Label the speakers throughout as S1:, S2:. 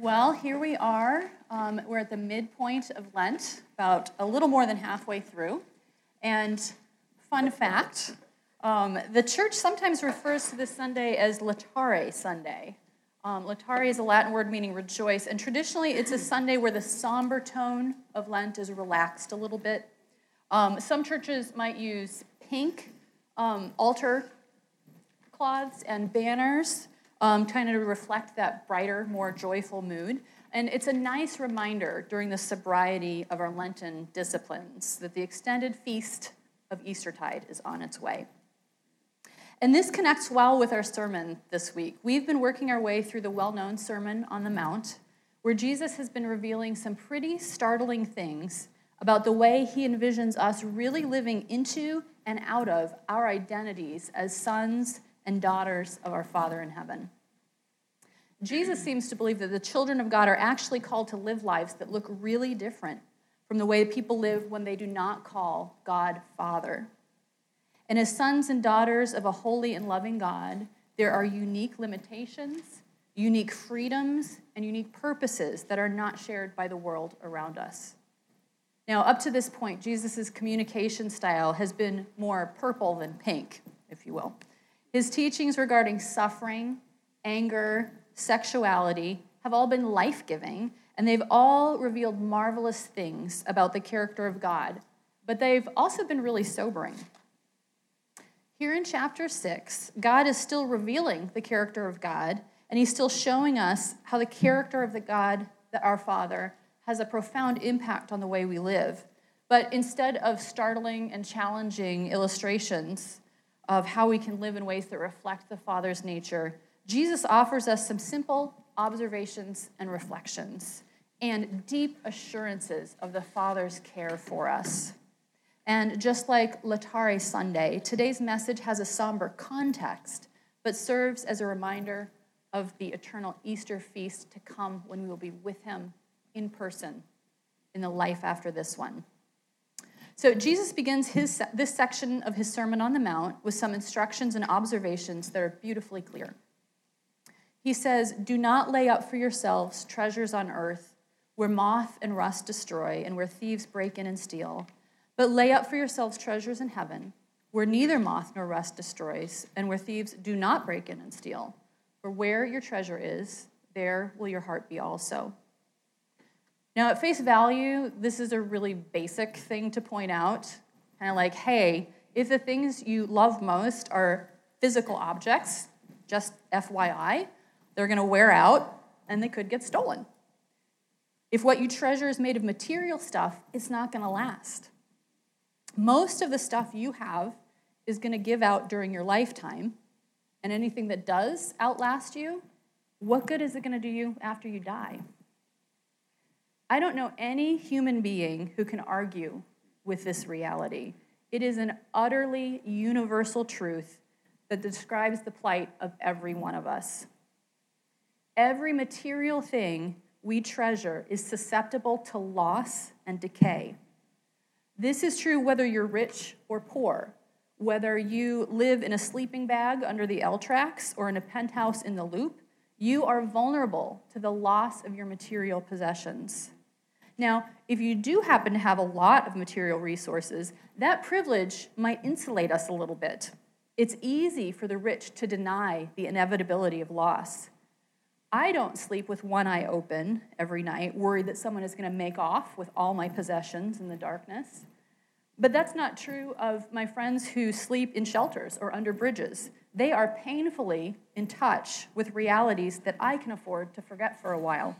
S1: Well, here we are. Um, we're at the midpoint of Lent, about a little more than halfway through. And fun fact um, the church sometimes refers to this Sunday as Laetare Sunday. Um, laetare is a Latin word meaning rejoice, and traditionally it's a Sunday where the somber tone of Lent is relaxed a little bit. Um, some churches might use pink um, altar cloths and banners um, trying to reflect that brighter, more joyful mood. And it's a nice reminder during the sobriety of our Lenten disciplines that the extended feast of Eastertide is on its way. And this connects well with our sermon this week. We've been working our way through the well known Sermon on the Mount, where Jesus has been revealing some pretty startling things about the way he envisions us really living into and out of our identities as sons and daughters of our Father in heaven. Jesus seems to believe that the children of God are actually called to live lives that look really different from the way people live when they do not call God Father. And as sons and daughters of a holy and loving God, there are unique limitations, unique freedoms, and unique purposes that are not shared by the world around us. Now, up to this point, Jesus' communication style has been more purple than pink, if you will. His teachings regarding suffering, anger, sexuality have all been life giving, and they've all revealed marvelous things about the character of God, but they've also been really sobering. Here in chapter 6, God is still revealing the character of God, and He's still showing us how the character of the God, that our Father, has a profound impact on the way we live. But instead of startling and challenging illustrations, of how we can live in ways that reflect the Father's nature, Jesus offers us some simple observations and reflections and deep assurances of the Father's care for us. And just like Laetare Sunday, today's message has a somber context, but serves as a reminder of the eternal Easter feast to come when we will be with Him in person in the life after this one. So Jesus begins his, this section of his Sermon on the Mount with some instructions and observations that are beautifully clear. He says, Do not lay up for yourselves treasures on earth where moth and rust destroy and where thieves break in and steal, but lay up for yourselves treasures in heaven where neither moth nor rust destroys and where thieves do not break in and steal. For where your treasure is, there will your heart be also. Now, at face value, this is a really basic thing to point out. Kind of like, hey, if the things you love most are physical objects, just FYI, they're going to wear out and they could get stolen. If what you treasure is made of material stuff, it's not going to last. Most of the stuff you have is going to give out during your lifetime, and anything that does outlast you, what good is it going to do you after you die? I don't know any human being who can argue with this reality. It is an utterly universal truth that describes the plight of every one of us. Every material thing we treasure is susceptible to loss and decay. This is true whether you're rich or poor, whether you live in a sleeping bag under the L tracks or in a penthouse in the loop, you are vulnerable to the loss of your material possessions. Now, if you do happen to have a lot of material resources, that privilege might insulate us a little bit. It's easy for the rich to deny the inevitability of loss. I don't sleep with one eye open every night, worried that someone is going to make off with all my possessions in the darkness. But that's not true of my friends who sleep in shelters or under bridges. They are painfully in touch with realities that I can afford to forget for a while.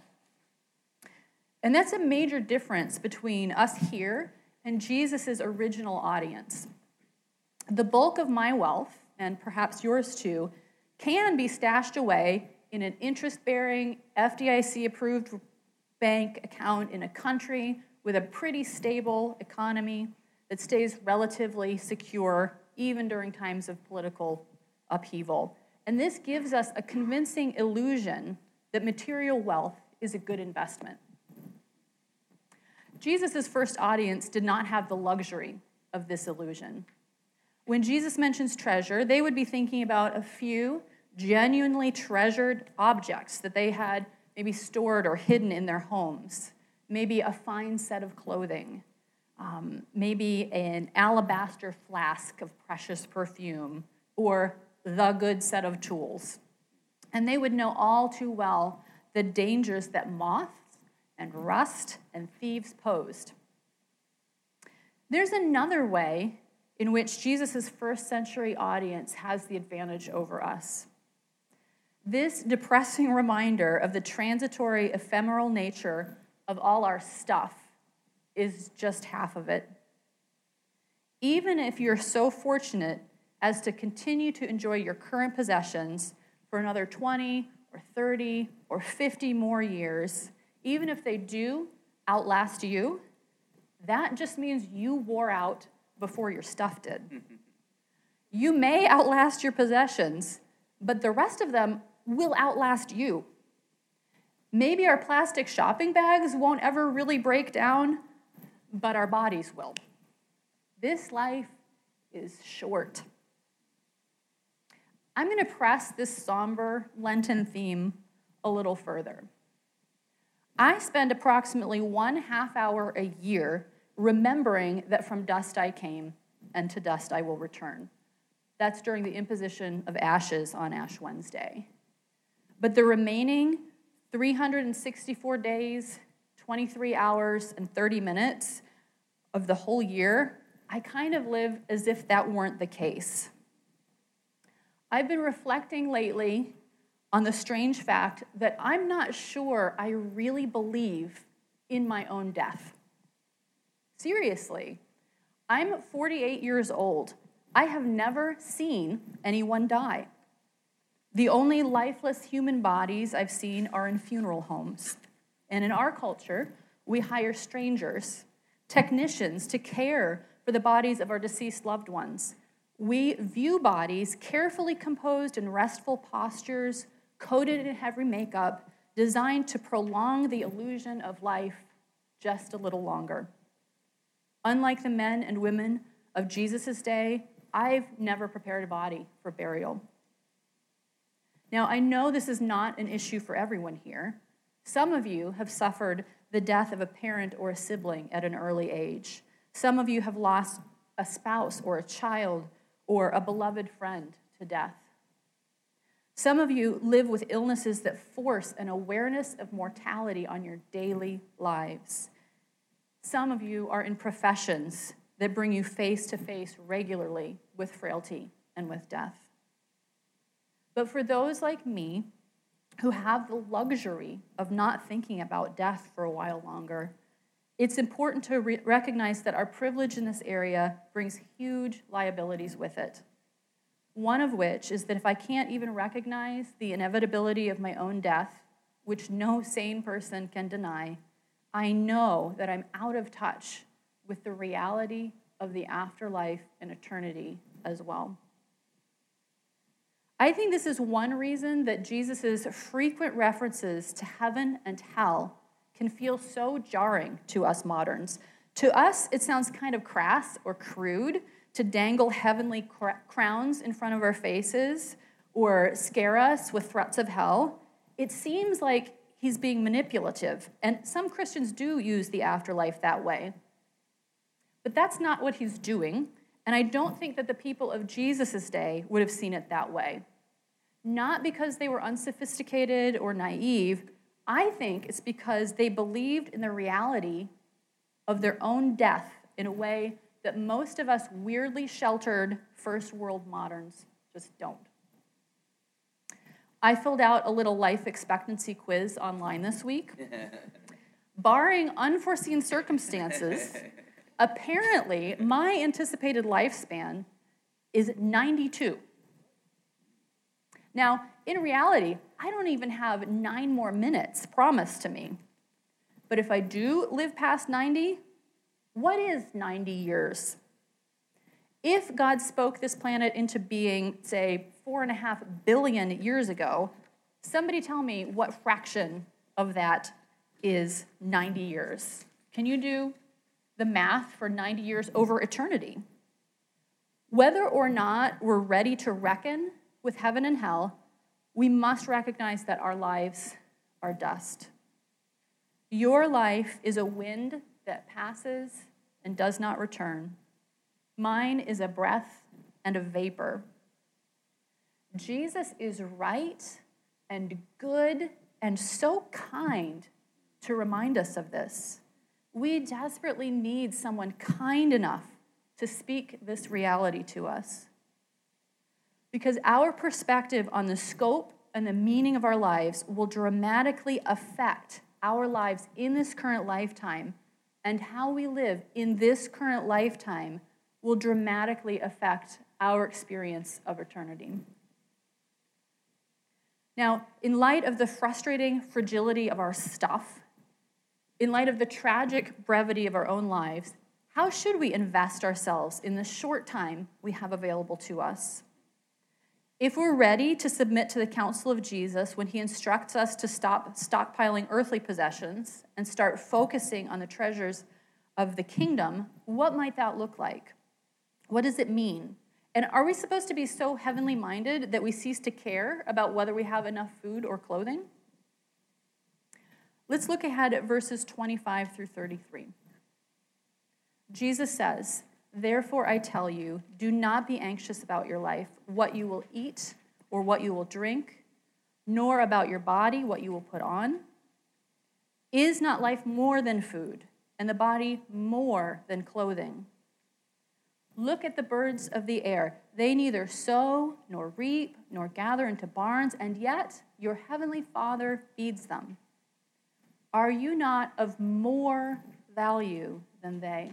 S1: And that's a major difference between us here and Jesus' original audience. The bulk of my wealth, and perhaps yours too, can be stashed away in an interest bearing, FDIC approved bank account in a country with a pretty stable economy that stays relatively secure even during times of political upheaval. And this gives us a convincing illusion that material wealth is a good investment. Jesus' first audience did not have the luxury of this illusion. When Jesus mentions treasure, they would be thinking about a few genuinely treasured objects that they had maybe stored or hidden in their homes, maybe a fine set of clothing, um, maybe an alabaster flask of precious perfume, or the good set of tools. And they would know all too well the dangers that moths and rust and thieves posed. There's another way in which Jesus' first century audience has the advantage over us. This depressing reminder of the transitory, ephemeral nature of all our stuff is just half of it. Even if you're so fortunate as to continue to enjoy your current possessions for another 20 or 30 or 50 more years, even if they do outlast you, that just means you wore out before your stuff did. You may outlast your possessions, but the rest of them will outlast you. Maybe our plastic shopping bags won't ever really break down, but our bodies will. This life is short. I'm going to press this somber Lenten theme a little further. I spend approximately one half hour a year remembering that from dust I came and to dust I will return. That's during the imposition of ashes on Ash Wednesday. But the remaining 364 days, 23 hours, and 30 minutes of the whole year, I kind of live as if that weren't the case. I've been reflecting lately on the strange fact that I'm not sure I really believe in my own death. Seriously, I'm 48 years old. I have never seen anyone die. The only lifeless human bodies I've seen are in funeral homes. And in our culture, we hire strangers, technicians to care for the bodies of our deceased loved ones. We view bodies carefully composed in restful postures, coated in heavy makeup, designed to prolong the illusion of life just a little longer. Unlike the men and women of Jesus' day, I've never prepared a body for burial. Now, I know this is not an issue for everyone here. Some of you have suffered the death of a parent or a sibling at an early age. Some of you have lost a spouse or a child or a beloved friend to death. Some of you live with illnesses that force an awareness of mortality on your daily lives. Some of you are in professions that bring you face to face regularly with frailty and with death. But for those like me who have the luxury of not thinking about death for a while longer, it's important to re- recognize that our privilege in this area brings huge liabilities with it. One of which is that if I can't even recognize the inevitability of my own death, which no sane person can deny, I know that I'm out of touch with the reality of the afterlife and eternity as well. I think this is one reason that Jesus' frequent references to heaven and hell can feel so jarring to us moderns. To us, it sounds kind of crass or crude to dangle heavenly cr- crowns in front of our faces or scare us with threats of hell. It seems like he's being manipulative, and some Christians do use the afterlife that way. But that's not what he's doing. And I don't think that the people of Jesus' day would have seen it that way. Not because they were unsophisticated or naive. I think it's because they believed in the reality of their own death in a way that most of us weirdly sheltered first world moderns just don't. I filled out a little life expectancy quiz online this week. Barring unforeseen circumstances, Apparently, my anticipated lifespan is 92. Now, in reality, I don't even have nine more minutes promised to me. But if I do live past 90, what is 90 years? If God spoke this planet into being, say, four and a half billion years ago, somebody tell me what fraction of that is 90 years. Can you do the math for 90 years over eternity. Whether or not we're ready to reckon with heaven and hell, we must recognize that our lives are dust. Your life is a wind that passes and does not return. Mine is a breath and a vapor. Jesus is right and good and so kind to remind us of this. We desperately need someone kind enough to speak this reality to us. Because our perspective on the scope and the meaning of our lives will dramatically affect our lives in this current lifetime, and how we live in this current lifetime will dramatically affect our experience of eternity. Now, in light of the frustrating fragility of our stuff, in light of the tragic brevity of our own lives, how should we invest ourselves in the short time we have available to us? If we're ready to submit to the counsel of Jesus when he instructs us to stop stockpiling earthly possessions and start focusing on the treasures of the kingdom, what might that look like? What does it mean? And are we supposed to be so heavenly minded that we cease to care about whether we have enough food or clothing? Let's look ahead at verses 25 through 33. Jesus says, Therefore, I tell you, do not be anxious about your life, what you will eat or what you will drink, nor about your body, what you will put on. Is not life more than food, and the body more than clothing? Look at the birds of the air. They neither sow, nor reap, nor gather into barns, and yet your heavenly Father feeds them. Are you not of more value than they?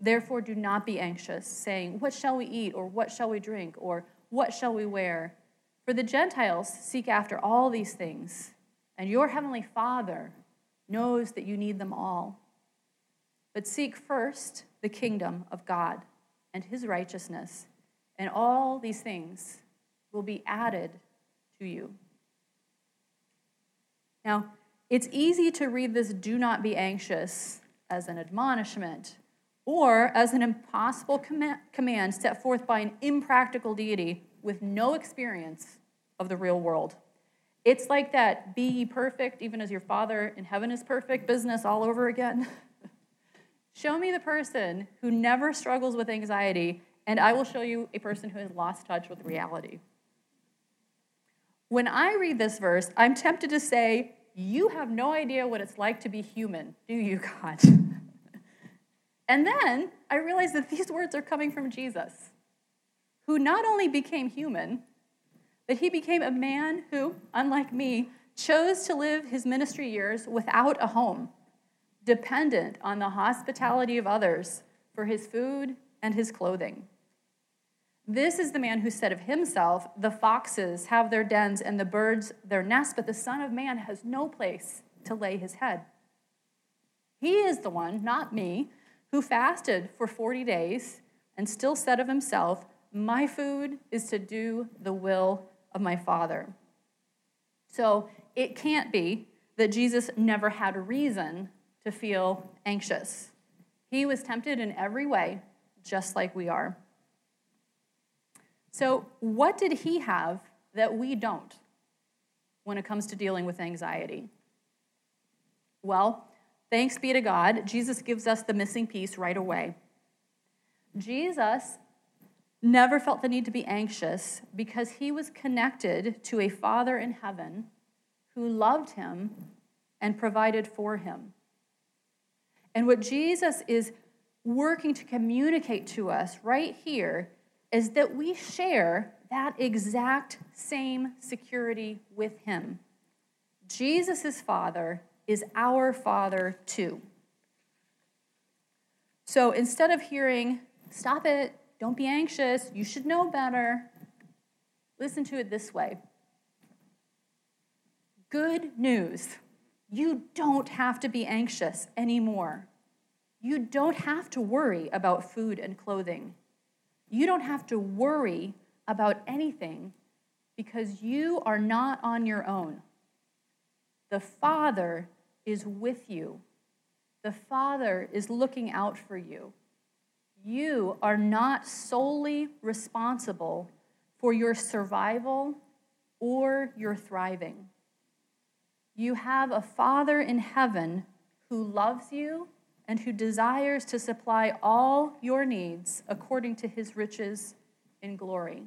S1: Therefore, do not be anxious, saying, What shall we eat, or what shall we drink, or what shall we wear? For the Gentiles seek after all these things, and your heavenly Father knows that you need them all. But seek first the kingdom of God and his righteousness, and all these things will be added to you. Now, it's easy to read this do not be anxious as an admonishment or as an impossible command set forth by an impractical deity with no experience of the real world. It's like that be ye perfect, even as your Father in heaven is perfect business all over again. show me the person who never struggles with anxiety, and I will show you a person who has lost touch with reality. When I read this verse, I'm tempted to say, You have no idea what it's like to be human, do you, God? And then I realized that these words are coming from Jesus, who not only became human, but he became a man who, unlike me, chose to live his ministry years without a home, dependent on the hospitality of others for his food and his clothing. This is the man who said of himself, The foxes have their dens and the birds their nests, but the Son of Man has no place to lay his head. He is the one, not me, who fasted for 40 days and still said of himself, My food is to do the will of my Father. So it can't be that Jesus never had a reason to feel anxious. He was tempted in every way, just like we are. So, what did he have that we don't when it comes to dealing with anxiety? Well, Thanks be to God, Jesus gives us the missing piece right away. Jesus never felt the need to be anxious because he was connected to a Father in heaven who loved him and provided for him. And what Jesus is working to communicate to us right here is that we share that exact same security with him. Jesus' Father is our Father too. So instead of hearing, stop it, don't be anxious, you should know better, listen to it this way Good news. You don't have to be anxious anymore. You don't have to worry about food and clothing. You don't have to worry about anything because you are not on your own. The Father is with you, the Father is looking out for you. You are not solely responsible for your survival or your thriving. You have a Father in heaven who loves you and who desires to supply all your needs according to his riches in glory.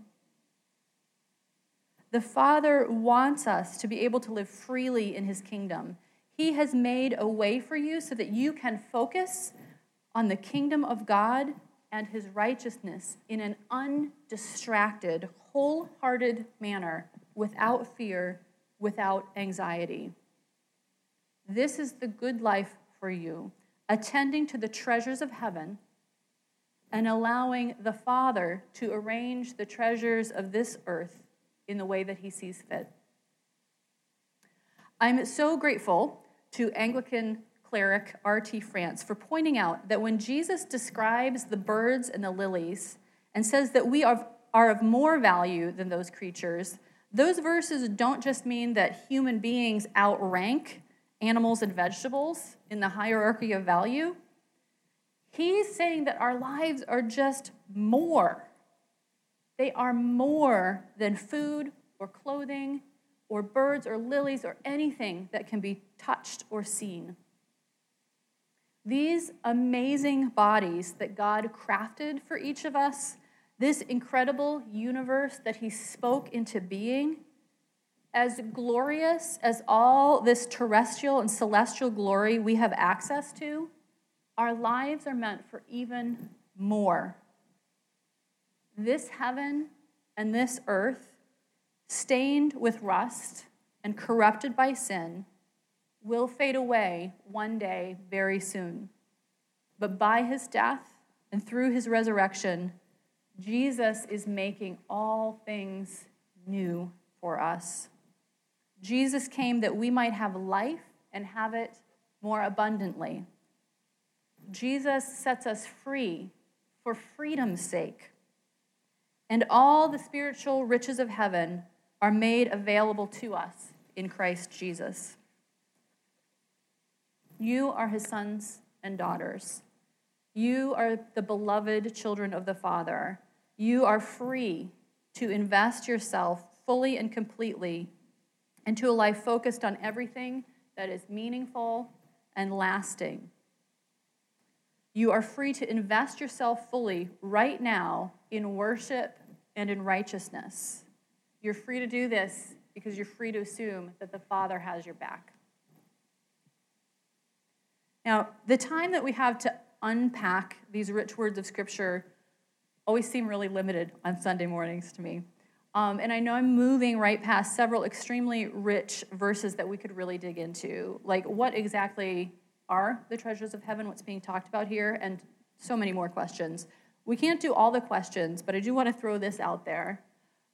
S1: The Father wants us to be able to live freely in his kingdom. He has made a way for you so that you can focus on the kingdom of God and his righteousness in an undistracted, wholehearted manner without fear, without anxiety. This is the good life for you, attending to the treasures of heaven and allowing the Father to arrange the treasures of this earth in the way that he sees fit. I'm so grateful to Anglican cleric R.T. France for pointing out that when Jesus describes the birds and the lilies and says that we are, are of more value than those creatures, those verses don't just mean that human beings outrank animals and vegetables in the hierarchy of value. He's saying that our lives are just more. They are more than food or clothing or birds or lilies or anything that can be touched or seen. These amazing bodies that God crafted for each of us, this incredible universe that He spoke into being, as glorious as all this terrestrial and celestial glory we have access to, our lives are meant for even more. This heaven and this earth, stained with rust and corrupted by sin, will fade away one day very soon. But by his death and through his resurrection, Jesus is making all things new for us. Jesus came that we might have life and have it more abundantly. Jesus sets us free for freedom's sake. And all the spiritual riches of heaven are made available to us in Christ Jesus. You are his sons and daughters. You are the beloved children of the Father. You are free to invest yourself fully and completely into a life focused on everything that is meaningful and lasting. You are free to invest yourself fully right now in worship and in righteousness. You're free to do this because you're free to assume that the Father has your back. Now, the time that we have to unpack these rich words of Scripture always seem really limited on Sunday mornings to me. Um, and I know I'm moving right past several extremely rich verses that we could really dig into. Like, what exactly are the treasures of heaven? What's being talked about here? And so many more questions. We can't do all the questions, but I do want to throw this out there.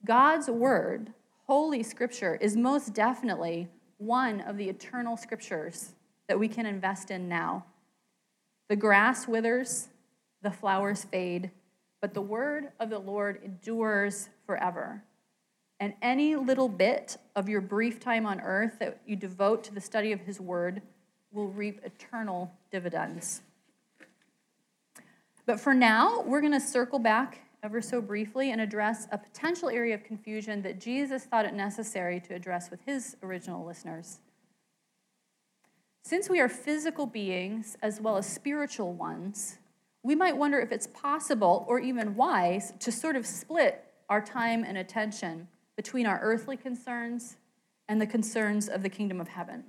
S1: God's word, Holy Scripture, is most definitely one of the eternal scriptures that we can invest in now. The grass withers, the flowers fade, but the word of the Lord endures forever. And any little bit of your brief time on earth that you devote to the study of his word will reap eternal dividends. But for now, we're going to circle back ever so briefly and address a potential area of confusion that Jesus thought it necessary to address with his original listeners. Since we are physical beings as well as spiritual ones, we might wonder if it's possible or even wise to sort of split our time and attention between our earthly concerns and the concerns of the kingdom of heaven.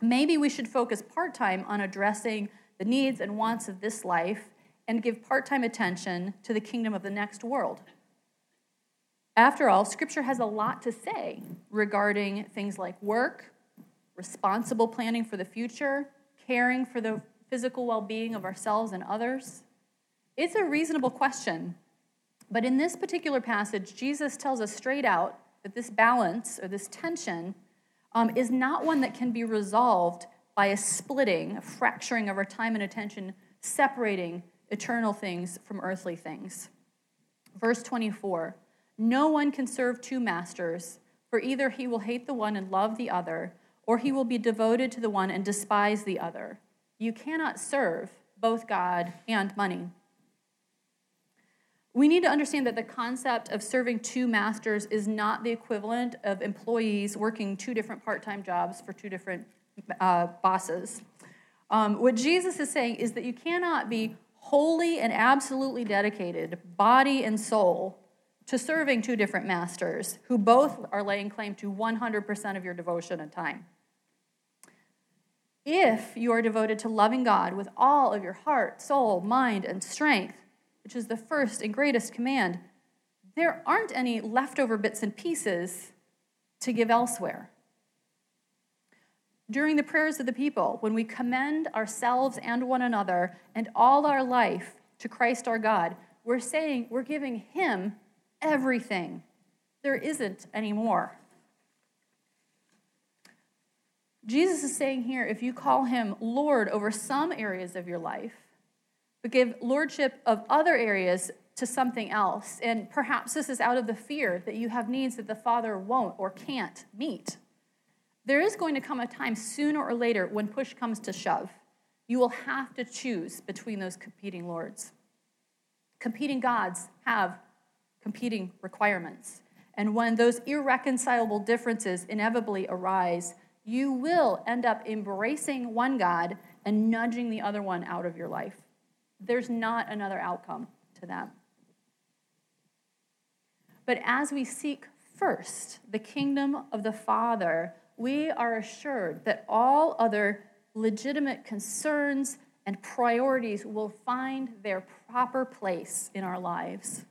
S1: Maybe we should focus part time on addressing the needs and wants of this life and give part time attention to the kingdom of the next world. After all, Scripture has a lot to say regarding things like work, responsible planning for the future, caring for the physical well being of ourselves and others? It's a reasonable question. But in this particular passage, Jesus tells us straight out that this balance or this tension um, is not one that can be resolved by a splitting, a fracturing of our time and attention, separating eternal things from earthly things. Verse 24 No one can serve two masters, for either he will hate the one and love the other, or he will be devoted to the one and despise the other. You cannot serve both God and money. We need to understand that the concept of serving two masters is not the equivalent of employees working two different part time jobs for two different uh, bosses. Um, what Jesus is saying is that you cannot be wholly and absolutely dedicated, body and soul, to serving two different masters who both are laying claim to 100% of your devotion and time. If you are devoted to loving God with all of your heart, soul, mind, and strength, which is the first and greatest command, there aren't any leftover bits and pieces to give elsewhere. During the prayers of the people, when we commend ourselves and one another and all our life to Christ our God, we're saying we're giving Him everything. There isn't any more. Jesus is saying here if you call Him Lord over some areas of your life, but give lordship of other areas to something else. And perhaps this is out of the fear that you have needs that the Father won't or can't meet. There is going to come a time sooner or later when push comes to shove. You will have to choose between those competing lords. Competing gods have competing requirements. And when those irreconcilable differences inevitably arise, you will end up embracing one God and nudging the other one out of your life. There's not another outcome to that. But as we seek first the kingdom of the Father, we are assured that all other legitimate concerns and priorities will find their proper place in our lives.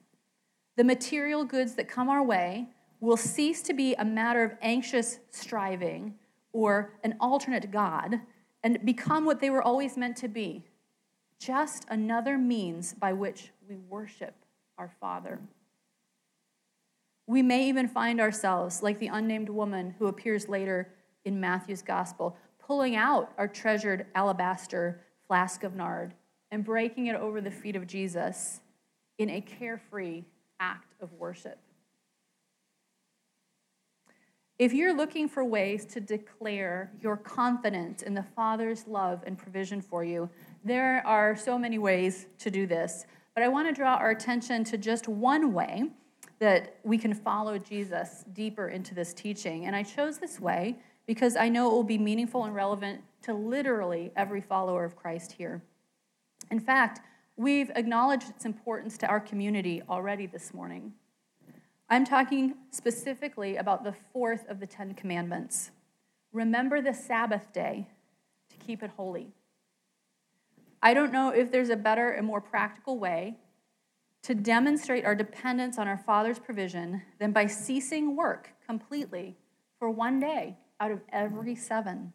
S1: The material goods that come our way will cease to be a matter of anxious striving or an alternate God and become what they were always meant to be just another means by which we worship our Father. We may even find ourselves, like the unnamed woman who appears later in Matthew's gospel, pulling out our treasured alabaster flask of nard and breaking it over the feet of Jesus in a carefree act of worship. If you're looking for ways to declare your confidence in the Father's love and provision for you, there are so many ways to do this, but I want to draw our attention to just one way that we can follow Jesus deeper into this teaching. And I chose this way because I know it will be meaningful and relevant to literally every follower of Christ here. In fact, we've acknowledged its importance to our community already this morning. I'm talking specifically about the fourth of the Ten Commandments. Remember the Sabbath day to keep it holy. I don't know if there's a better and more practical way to demonstrate our dependence on our Father's provision than by ceasing work completely for one day out of every seven.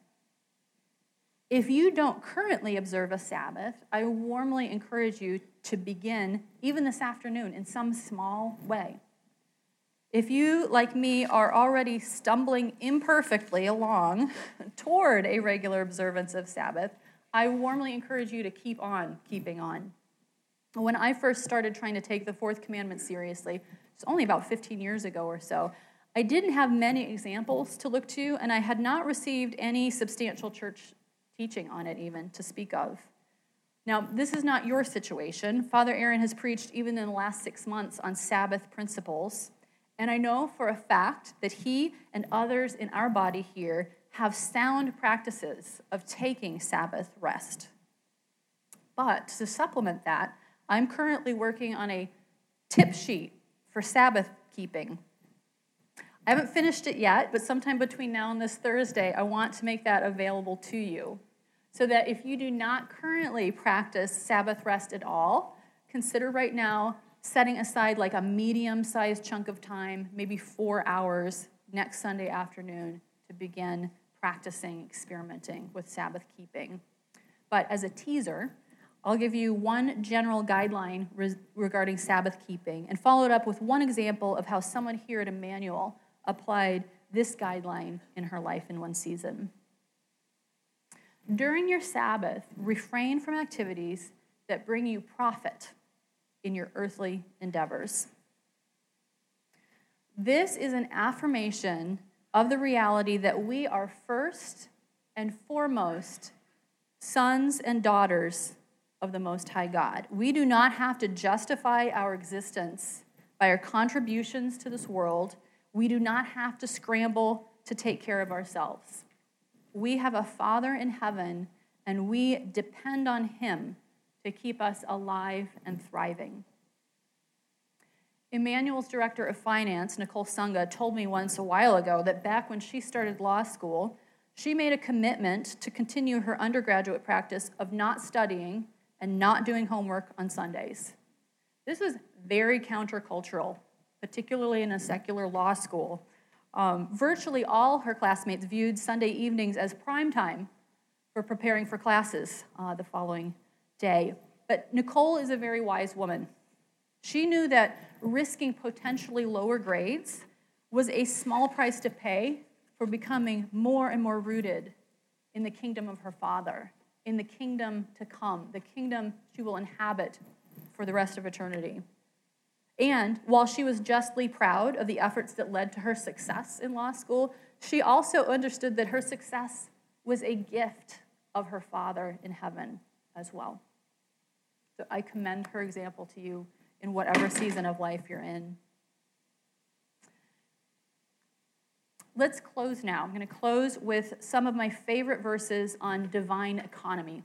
S1: If you don't currently observe a Sabbath, I warmly encourage you to begin, even this afternoon, in some small way. If you, like me, are already stumbling imperfectly along toward a regular observance of Sabbath, I warmly encourage you to keep on keeping on. When I first started trying to take the fourth commandment seriously, it's only about 15 years ago or so, I didn't have many examples to look to, and I had not received any substantial church teaching on it, even to speak of. Now, this is not your situation. Father Aaron has preached even in the last six months on Sabbath principles, and I know for a fact that he and others in our body here have sound practices of taking Sabbath rest. But to supplement that, I'm currently working on a tip sheet for Sabbath keeping. I haven't finished it yet, but sometime between now and this Thursday, I want to make that available to you. So that if you do not currently practice Sabbath rest at all, consider right now setting aside like a medium sized chunk of time, maybe four hours next Sunday afternoon, to begin practicing experimenting with Sabbath keeping. But as a teaser, I'll give you one general guideline re- regarding Sabbath keeping and follow it up with one example of how someone here at Immanuel applied this guideline in her life in one season. During your Sabbath, refrain from activities that bring you profit in your earthly endeavors. This is an affirmation of the reality that we are first and foremost sons and daughters of the Most High God. We do not have to justify our existence by our contributions to this world. We do not have to scramble to take care of ourselves. We have a Father in heaven, and we depend on Him to keep us alive and thriving. Immanuel's director of finance, Nicole Sunga, told me once a while ago that back when she started law school, she made a commitment to continue her undergraduate practice of not studying and not doing homework on Sundays. This is very countercultural, particularly in a secular law school. Um, virtually all her classmates viewed Sunday evenings as prime time for preparing for classes uh, the following day. But Nicole is a very wise woman. She knew that risking potentially lower grades was a small price to pay for becoming more and more rooted in the kingdom of her Father, in the kingdom to come, the kingdom she will inhabit for the rest of eternity. And while she was justly proud of the efforts that led to her success in law school, she also understood that her success was a gift of her Father in heaven as well. So I commend her example to you in whatever season of life you're in. Let's close now. I'm going to close with some of my favorite verses on divine economy.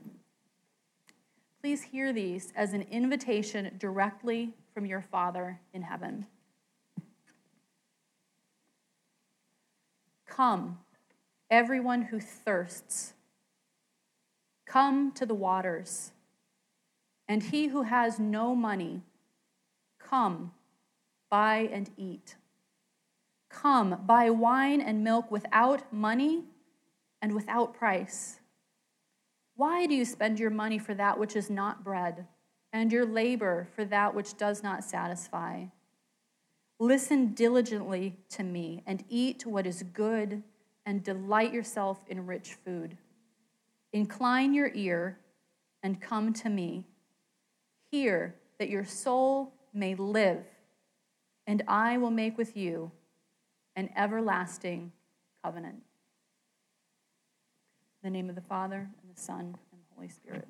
S1: Please hear these as an invitation directly from your Father in heaven. Come, everyone who thirsts, come to the waters. And he who has no money, Come, buy and eat. Come, buy wine and milk without money and without price. Why do you spend your money for that which is not bread, and your labor for that which does not satisfy? Listen diligently to me, and eat what is good, and delight yourself in rich food. Incline your ear and come to me. Hear that your soul may live, and I will make with you an everlasting covenant. In the name of the Father, and the Son, and the Holy Spirit.